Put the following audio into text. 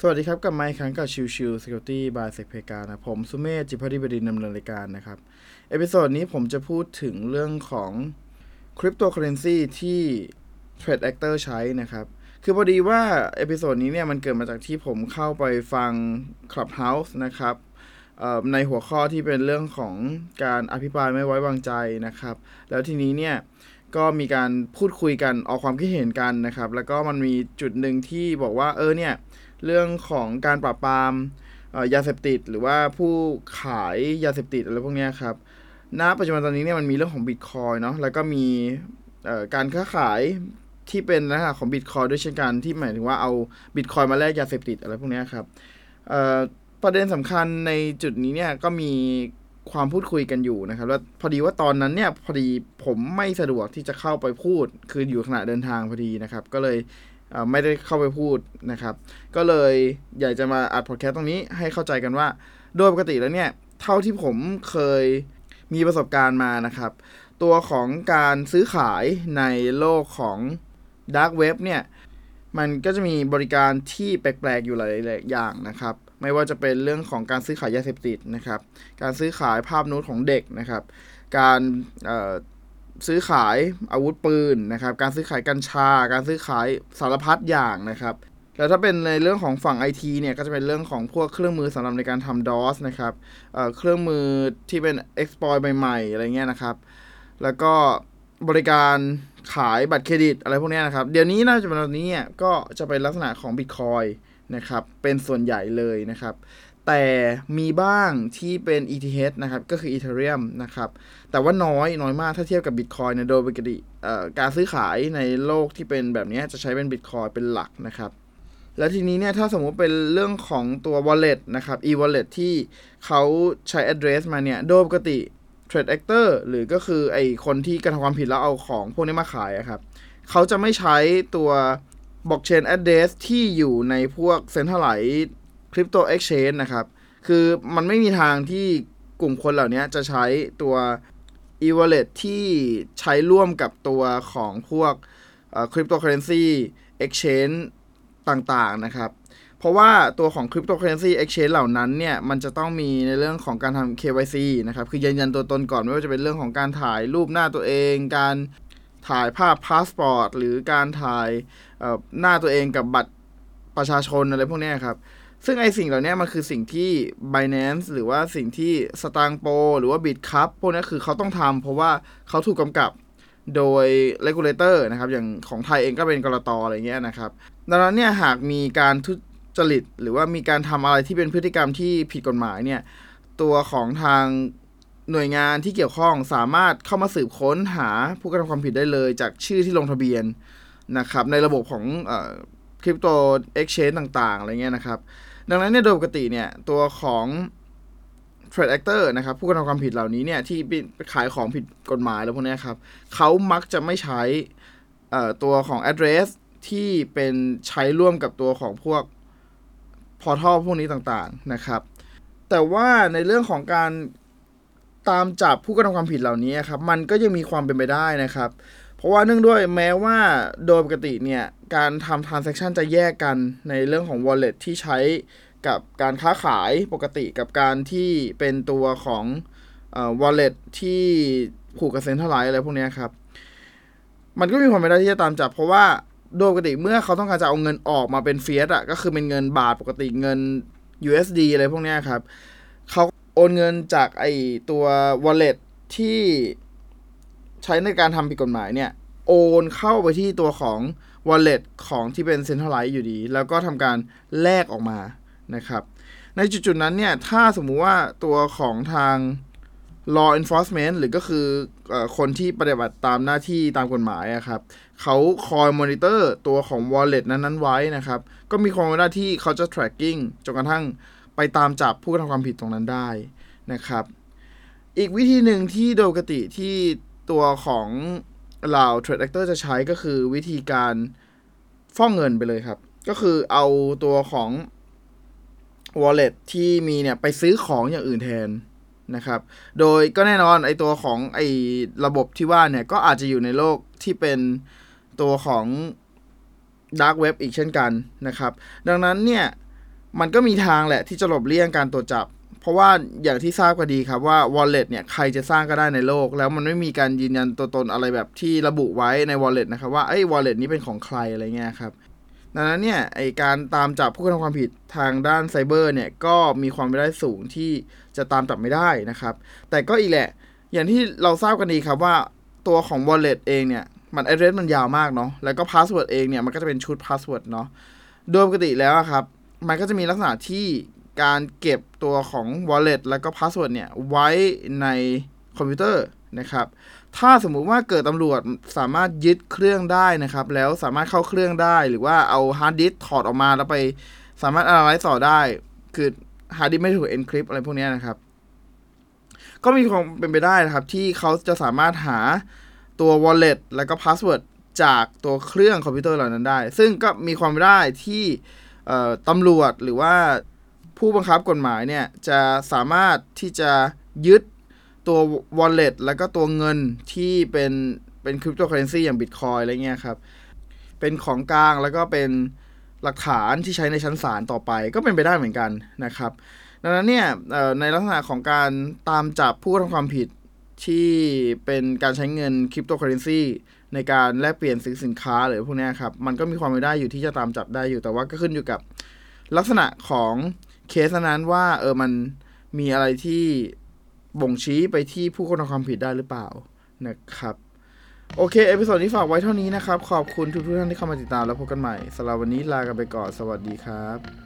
สวัสดีครับกับไมค์ครั้งกับชิวชิว Security by s e c p e g a นะผมสุเมธจิตพดิบดินดำเนินรายการนะครับ episode นี้ผมจะพูดถึงเรื่องของคริปโตเคอเรนซีที่ threat actor ใช้นะครับ คือพอดีว่า episode นี้เนี่ยมันเกิดมาจากที่ผมเข้าไปฟัง Clubhouse นะครับในหัวข้อที่เป็นเรื่องของการอภิปรายไม่ไว้วางใจนะครับ แล้วทีนี้เนี่ยก็มีการพูดคุยกันออกความคิดเห็นกันนะครับ แล้วก็มันมีจุดหนึ่งที่บอกว่าเออเนี่ย เรื่องของการปราบปรามยาเสพติด หรือว่าผู้ขายยาเสพติดอะไรพวกนี้ครับณปัจจุบันตอนนี้เนี่ยมันมีเรื่องของบิตคอยเนาะแล้วก็มีการค้าขายที่เป็นลักษณะของบิตคอยด้วยเช่นกันที่หมายถึงว่าเอาบิตคอยมาแลกยาเสพติดอะไรพวกนี้ครับประเด็นสำคัญในจุดนี้เนี่ยก็มีความพูดคุยกันอยู่นะครับแล้วพอดีว่าตอนนั้นเนี่ยพอดีผมไม่สะดวกที่จะเข้าไปพูดคืออยู่ขณะเดินทางพอดีนะครับ ก็เลย ไม่ได้เข้าไปพูดนะครับ ก็เลยอยากจะมาอัดพอดแคสต์ตรงนี้ให้เข้าใจกันว่า โดยปกติแล้วเนี่ยเท่าที่ผมเคยมีประสบการณ์มานะครับ ตัวของการซื้อขายในโลกของด a r k Web เนี่ยมันก็จะมีบริการที่แปลกๆ อยู่หลายๆอย่างนะครับ ไม่ว่าจะเป็นเรื่องของการซื้อขายยาเสพติดนะครับ การซื้อขายภาพนูดของเด็กนะครับ การ ซื้อขายอาวุธปืนนะครับ การซื้อขายกัญชา การซื้อขายสารพัดอย่างนะครับ แล้วถ้าเป็นในเรื่องของฝั่งไอทีเนี่ยก็จะเป็นเรื่องของพวกเครื่องมือสำหรับในการทำ DOS นะครับเเครื่องมือที่เป็น exploit ใหม่ๆ อะไรเงี้ยนะครับ แล้วก็บริการขายบัตรเครดิตอะไรพวกนี้นะครับ เดี๋ยวนี้น่าจะเป็นตอนนี้เนี่ยก็จะเป็นลักษณะของ Bitcoin นะครับ เป็นส่วนใหญ่เลยนะครับ แต่มีบ้างที่เป็น ETH นะครับ ก็คือ Ethereum นะครับ แต่ว่าน้อยน้อยมากถ้าเทียบกับ Bitcoin นะโดยปกติการซื้อขายในโลกที่เป็นแบบนี้จะใช้เป็น Bitcoin เป็นหลักนะครับ แล้วทีนี้เนี่ยถ้าสมมุติเป็นเรื่องของตัว wallet นะครับ e-wallet ที่เขาใช้ address มาเนี่ย โดยปกติ trade actor หรือก็คือไอคนที่กระทำความผิดแล้วเอาของพวกนี้มาขายครับเขาจะไม่ใช้ตัว blockchain address ที่อยู่ในพวก centralized คริปโตเอ็กชแนนนะครับ คือมันไม่มีทางที่กลุ่มคนเหล่านี้จะใช้ตัว e-wallet ที่ใช้ร่วมกับตัวของพวกคริปโตเคอเรนซีเอ็กชแนนต่างๆนะครับ เพราะว่าตัวของคริปโตเคอเรนซีเอ็กชแนนเหล่านั้นเนี่ย มันจะต้องมีในเรื่องของการทำ KYC นะครับ คือยืนยันตัวตนก่อนไม่ว่าจะเป็นเรื่องของการถ่ายรูปหน้าตัวเอง การถ่ายภาพพาสปอร์ตหรือการถ่ายหน้าตัวเองกับบัตรประชาชนอะไรพวกนี้ครับ ซึ่งไอสิ่งเหล่านี้มันคือสิ่งที่ Binance หรือว่าสิ่งที่ s t a n g p o หรือว่า Bitkub พวกนี้คือเขาต้องทำเพราะว่าเขาถูกกำกับโดย regulator นะครับ อย่างของไทยเองก็เป็นกลตอะไรเงี้ยนะครับ ดังนั้นเนี่ยหากมีการทุจริต หรือว่ามีการทำอะไรที่เป็นพฤติกรรมที่ผิดกฎหมายเนี่ย ตัวของทางหน่วยงานที่เกี่ยวข้องสามารถเข้ามาสืบค้นหาผู้กระทำความผิดได้เลย จากชื่อที่ลงทะเบียนนะครับ ในระบบของ คริปโตเอ็กชแนนต่างๆ อะไรเงี้ยนะครับ ดังนั้นเนี่ยโดยปกติเนี่ยตัวของ trade actor นะครับผู้กระทำความผิดเหล่านี้เนี่ยที่ขายของผิดกฎหมายแล้วพวกนี้ครับเขามักจะไม่ใช้ตัวของ address ที่เป็นใช้ร่วมกับตัวของพวก portal พวกนี้ต่างๆนะครับ แต่ว่าในเรื่องของการตามจับผู้กระทำความผิดเหล่านี้ครับมันก็ยังมีความเป็นไปได้นะครับ เพราะว่าเนื่องด้วยแม้ว่าโดยปกติเนี่ย การทำ transaction จะแยกกันในเรื่องของ wallet ที่ใช้กับการค้าขายปกติกับการที่เป็นตัวของอ wallet ที่ผูกกับเซ็นทรัลไลท์อะไรพวกนี้ครับ มันก็มีความเป็นได้ที่จะตามจับ เพราะว่าโดยปกติเมื่อเขาต้องการจะเอาเงินออกมาเป็นเฟียสอะก็คือเป็นเงินบาทปกติเงิน USD อะไรพวกนี้ครับ เขาโอนเงินจากไอตัว wallet ที่ ใช้ในการทำผิดกฎหมายเนี่ย โอนเข้าไปที่ตัวของ wallet ของที่เป็น centralized อยู่ดี แล้วก็ทำการแลกออกมานะครับ ในจุดๆนั้นเนี่ย ถ้าสมมุติว่าตัวของทาง law enforcement หรือก็คืออคนที่ปฏิบัติตามหน้าที่ตามกฎหมายอะครับเขาคอยมอนิเตอร์ตัวของ wallet นั้นๆไว้นะครับ ก็มีความหน้าที่เขาจะ tracking จนกระทั่งไปตามจับผู้กระทำความผิดตรงนั้นได้นะครับ อีกวิธีหนึ่งที่โดยปกติที่ ตัวของเหล่า trade actor จะใช้ก็คือวิธีการฟ้องเงินไปเลยครับ ก็คือเอาตัวของ wallet ที่มีเนี่ยไปซื้อของอย่างอื่นแทนนะครับ โดยก็แน่นอนไอตัวของไอระบบที่ว่าเนี่ย ก็อาจจะอยู่ในโลกที่เป็นตัวของ dark web อีกเช่นกันนะครับ ดังนั้นเนี่ย มันก็มีทางแหละที่จะหลบเลี่ยงการตรวจจับ ราะว่าอย่างที่ทราบกันดีครับว่า wallet เนี่ยใครจะสร้างก็ได้ในโลก แล้วมันไม่มีการยืนยันตัวตนอะไรแบบที่ระบุไว้ใน wallet นะครับว่าไอ้ wallet นี้เป็นของใครอะไรเงี้ยครับดังนั้นเนี่ยไอการตามจับผู้กระทำความผิดทางด้านไซเบอร์เนี่ยก็มีความเป็นไปได้สูงที่จะตามจับไม่ได้นะครับ แต่ก็อีกแหละ อย่างที่เราทราบกันดีครับว่าตัวของ wallet เองเนี่ย มัน address มันยาวมากเนาะแล้วก็ password เองเนี่ย มันก็จะเป็นชุด password เนาะโดยปกติแล้วครับ มันก็จะมีลักษณะที่ การเก็บตัวของ wallet แล้วก็ password เนี่ย ไว้ในคอมพิวเตอร์นะครับ ถ้าสมมุติว่าเกิดตำรวจสามารถยึดเครื่องได้นะครับ แล้วสามารถเข้าเครื่องได้ หรือว่าเอาฮาร์ดดิสก์ถอดออกมาแล้วไปสามารถ analyze ต่อได้ คือฮาร์ดดิสก์ไม่ถูก encrypt อะไรพวกนี้นะครับ ก็มีความเป็นไปได้นะครับ ที่เขาจะสามารถหาตัว wallet แล้วก็ password จากตัวเครื่องคอมพิวเตอร์เหล่านั้นได้ ซึ่งก็มีความเป็นไปได้ที่ตำรวจหรือว่า ผู้บังคับกฎหมายเนี่ยจะสามารถที่จะยึดตัว wallet แล้วก็ตัวเงินที่เป็นเป็นคริปโตเคอเรนซีอย่าง Bitcoin อะไรเงี้ยครับ เป็นของกลางแล้วก็เป็นหลักฐานที่ใช้ในชั้นศาลต่อไปก็เป็นไปได้เหมือนกันนะครับ ดังนั้นเนี่ยในลักษณะของการตามจับผู้กระทำความผิดที่เป็นการใช้เงินคริปโตเคอเรนซีในการแลกเปลี่ยนซื้อสินค้าหรือพวกเนี้ยครับ มันก็มีความเป็นไปได้อยู่ที่จะตามจับได้อยู่แต่ว่าก็ขึ้นอยู่กับลักษณะของ เคสนั้นว่า เออมันมีอะไรที่บ่งชี้ไปที่ผู้กระทำความผิดได้หรือเปล่านะครับ โอเค episode นี้ฝากไว้เท่านี้นะครับ ขอบคุณทุกๆท่านที่เข้ามาติดตามแล้วพบกันใหม่สำหรับวันนี้ลากันไปก่อน สวัสดีครับ